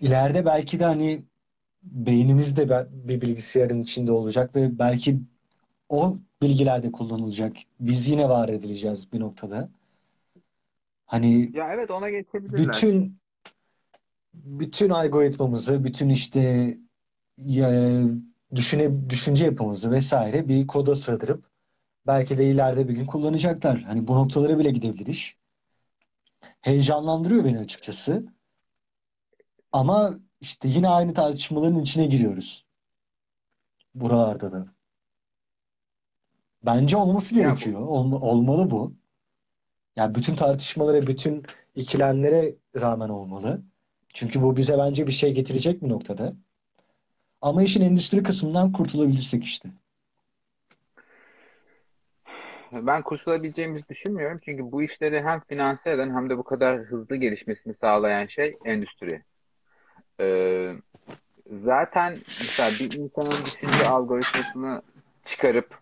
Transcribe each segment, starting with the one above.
ileride belki de hani beynimiz de bir bilgisayarın içinde olacak ve belki o bilgiler de kullanılacak. Biz yine var edileceğiz bir noktada. Hani Ya evet ona geçebilirler. bütün bütün algoritmamızı, bütün işte ya, düşüne, düşünce yapımızı vesaire bir koda sığdırıp belki de ileride bir gün kullanacaklar. Hani bu noktalara bile gidebilir iş. Heyecanlandırıyor beni açıkçası. Ama işte yine aynı tartışmaların içine giriyoruz. Buralarda da. Bence olması Ya bu gerekiyor. Olma- olmalı bu. Yani bütün tartışmalara, bütün ikilemlere rağmen olmalı. Çünkü bu bize bence bir şey getirecek bir noktada. Ama işin endüstri kısmından kurtulabilirsek işte. ben kurtulabileceğimizi düşünmüyorum. Çünkü bu işleri hem finanse eden hem de bu kadar hızlı gelişmesini sağlayan şey endüstri. Ee, zaten mesela bir insanın düşünce algoritmasını çıkarıp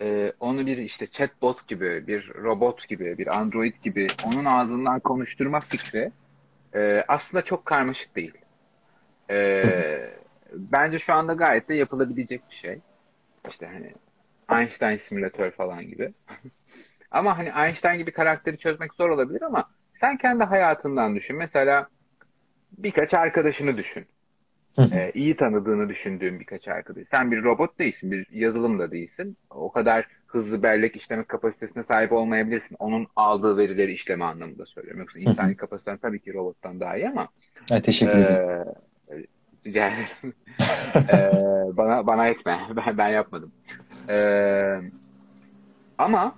e, onu bir işte chatbot gibi, bir robot gibi, bir android gibi onun ağzından konuşturma fikri e, aslında çok karmaşık değil. E, bence şu anda gayet de yapılabilecek bir şey. İşte hani Einstein simülatör falan gibi. Ama hani Einstein gibi karakteri çözmek zor olabilir ama sen kendi hayatından düşün. Mesela birkaç arkadaşını düşün. Ee, iyi tanıdığını düşündüğün birkaç arkadaş. Sen bir robot değilsin, bir yazılım da değilsin. O kadar hızlı bellek işleme kapasitesine sahip olmayabilirsin. Onun aldığı verileri işleme anlamında söylüyorum. Yoksa insani kapasiten tabii ki robottan daha iyi ama Evet, teşekkür ederim. ee, rica ederim. Ee, bana bana etme. Ben, ben yapmadım. Ee, ama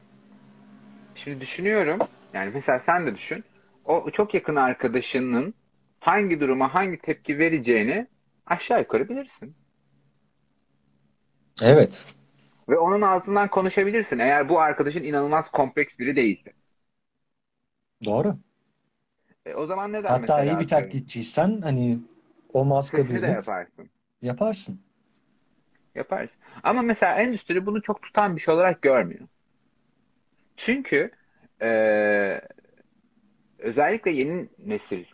şimdi düşünüyorum. Yani mesela sen de düşün. O çok yakın arkadaşının hangi duruma hangi tepki vereceğini aşağı yukarı bilirsin. Evet. Ve onun ağzından konuşabilirsin. Eğer bu arkadaşın inanılmaz kompleks biri değilse. Doğru. E, o zaman ne der Hatta iyi bir taklitçiysen hani o de bürünüp yaparsın. yaparsın. Yaparsın. Ama mesela endüstri bunu çok tutan bir şey olarak görmüyor. Çünkü e, özellikle yeni nesil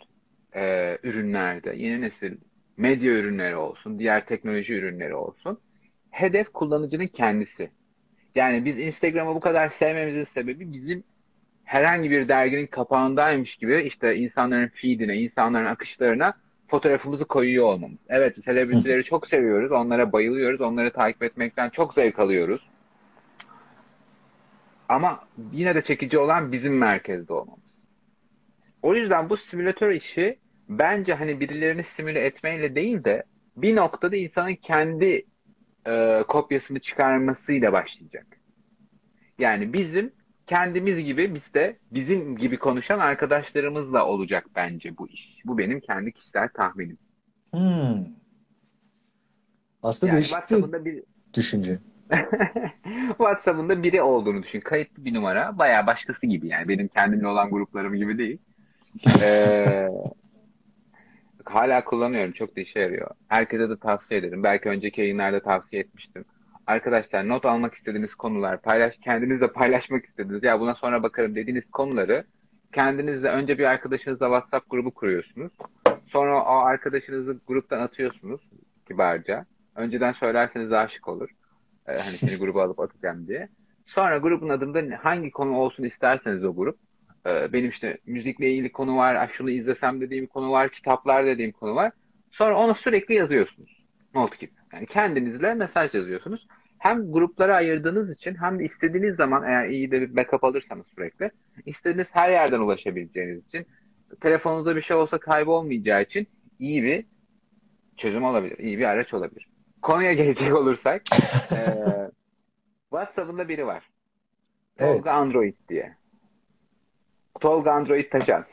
e, ürünlerde, yeni nesil medya ürünleri olsun, diğer teknoloji ürünleri olsun, hedef kullanıcının kendisi. Yani biz Instagram'ı bu kadar sevmemizin sebebi bizim herhangi bir derginin kapağındaymış gibi işte insanların feedine, insanların akışlarına fotoğrafımızı koyuyor olmamız. Evet, selebritileri çok seviyoruz, onlara bayılıyoruz, onları takip etmekten çok zevk alıyoruz. Ama yine de çekici olan bizim merkezde olmamız. O yüzden bu simülatör işi bence hani birilerini simüle etmeyle değil de bir noktada insanın kendi e, kopyasını çıkarmasıyla başlayacak. Yani bizim kendimiz gibi biz de bizim gibi konuşan arkadaşlarımızla olacak bence bu iş. Bu benim kendi kişisel tahminim. Hmm. Aslında Yani değişik bir düşünce. WhatsApp'ında biri olduğunu düşün. Kayıtlı bir numara. Bayağı başkası gibi yani. Benim kendimle olan gruplarım gibi değil. Ee, hala kullanıyorum. Çok da işe yarıyor. Herkese de tavsiye ederim. Belki önceki yayınlarda tavsiye etmiştim. Arkadaşlar not almak istediğiniz konular, paylaş, kendinizle paylaşmak istediğiniz, ya buna sonra bakarım dediğiniz konuları kendinizle önce bir arkadaşınızla WhatsApp grubu kuruyorsunuz. Sonra o arkadaşınızı gruptan atıyorsunuz kibarca. Önceden söylerseniz daha şık olur. Ee, hani seni gruba alıp atacağım diye. Sonra grubun adında hangi konu olsun isterseniz o grup. Ee, benim işte müzikle ilgili konu var, "Ah, şunu izlesem dediğim konu var, kitaplar dediğim konu var. Sonra onu sürekli yazıyorsunuz. Not gibi. Yani kendinizle mesaj yazıyorsunuz. Hem gruplara ayırdığınız için hem de istediğiniz zaman eğer iyi de bir backup alırsanız sürekli istediğiniz her yerden ulaşabileceğiniz için telefonunuzda bir şey olsa kaybolmayacağı için iyi bir çözüm olabilir. iyi bir araç olabilir. Konuya gelecek olursak eee WhatsApp'ında biri var. Evet. Tolga Android diye. Tolga Android Taşan.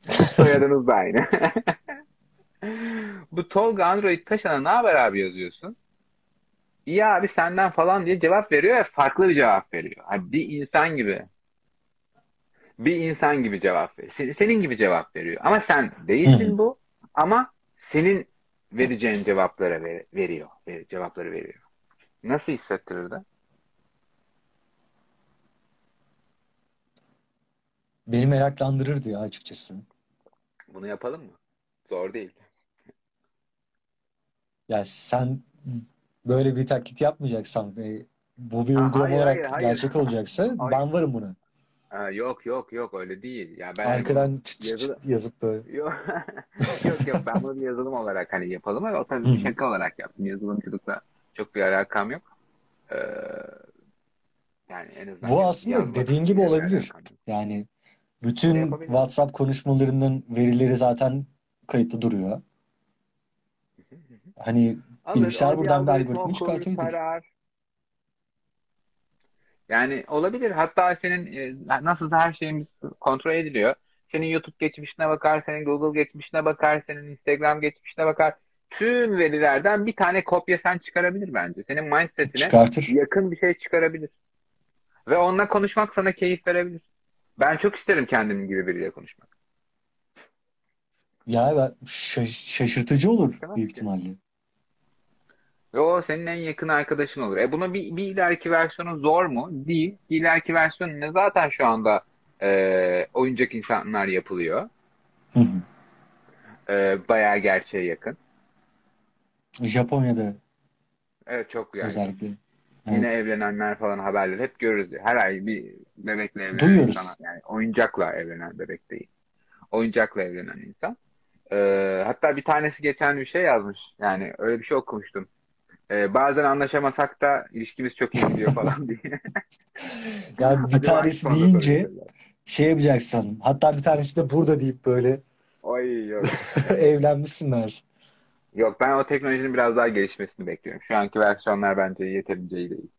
Soyadınız da aynı. Bu Tolga Android Taşan'a ne haber abi yazıyorsun? İyi abi senden falan diye cevap veriyor ve farklı bir cevap veriyor. Hani bir insan gibi. Bir insan gibi cevap veriyor. Senin, senin gibi cevap veriyor. Ama sen değilsin bu. Ama senin vereceğin cevaplara ver- veriyor. Ver- cevapları veriyor. Nasıl hissettirirdi? Beni meraklandırırdı ya açıkçası. Bunu yapalım mı? Zor değil. Ya sen böyle bir taklit yapmayacaksan ve bu bir Ha, uygulama hayır, olarak hayır, hayır. gerçek olacaksa Hayır. ben varım buna. Ha, yok yok yok öyle değil. Ya ben Arkadan çıt çıt çıt yazıp böyle. Yok yok yok ben bunu bir yazılım olarak hani yapalım ama o tabii bir şaka olarak yaptım. Yazılımcılıkla çok bir alakam yok. Ee, yani en azından Bu aslında dediğin gibi olabilir. Yani bütün Yapabilirim. WhatsApp konuşmalarının verileri zaten kayıtlı duruyor. Hani Alır, Bilgisayar buradan bir algoritma çıkartabilir. tarar. Yani olabilir. Hatta senin e, nasılsa her şeyimiz kontrol ediliyor. Senin YouTube geçmişine bakar, senin Google geçmişine bakar, senin Instagram geçmişine bakar. Tüm verilerden bir tane kopya sen çıkarabilir bence. Senin mindsetine çıkartır. yakın bir şey çıkarabilir. Ve onunla konuşmak sana keyif verebilir. Ben çok isterim kendim gibi biriyle konuşmak. Ya ben şaş- şaşırtıcı olur Tamam büyük ki. ihtimalle. Ve o senin en yakın arkadaşın olur. E bunun bir, bir ileriki versiyonu zor mu? Değil. Bir ileriki versiyonu ne? Zaten şu anda e, oyuncak insanlar yapılıyor. Hı hı. E, bayağı gerçeğe yakın. Japonya'da Evet çok yani. özellikle. Yine Evet. evlenenler falan haberleri hep görürüz. Her ay bir bebekle evlenen Duyuyoruz. insan. Yani oyuncakla evlenen bebek değil. Oyuncakla evlenen insan. E, hatta bir tanesi geçen bir şey yazmış. Yani öyle bir şey okumuştum. E, bazen anlaşamasak da ilişkimiz çok iyi gidiyor falan diye. Yani bir tanesi deyince şey yapacaksın. Hatta bir tanesi de burada deyip böyle Ay yok. evlenmişsin dersin. Yok ben o teknolojinin biraz daha gelişmesini bekliyorum. Şu anki versiyonlar bence yeterince iyi değil.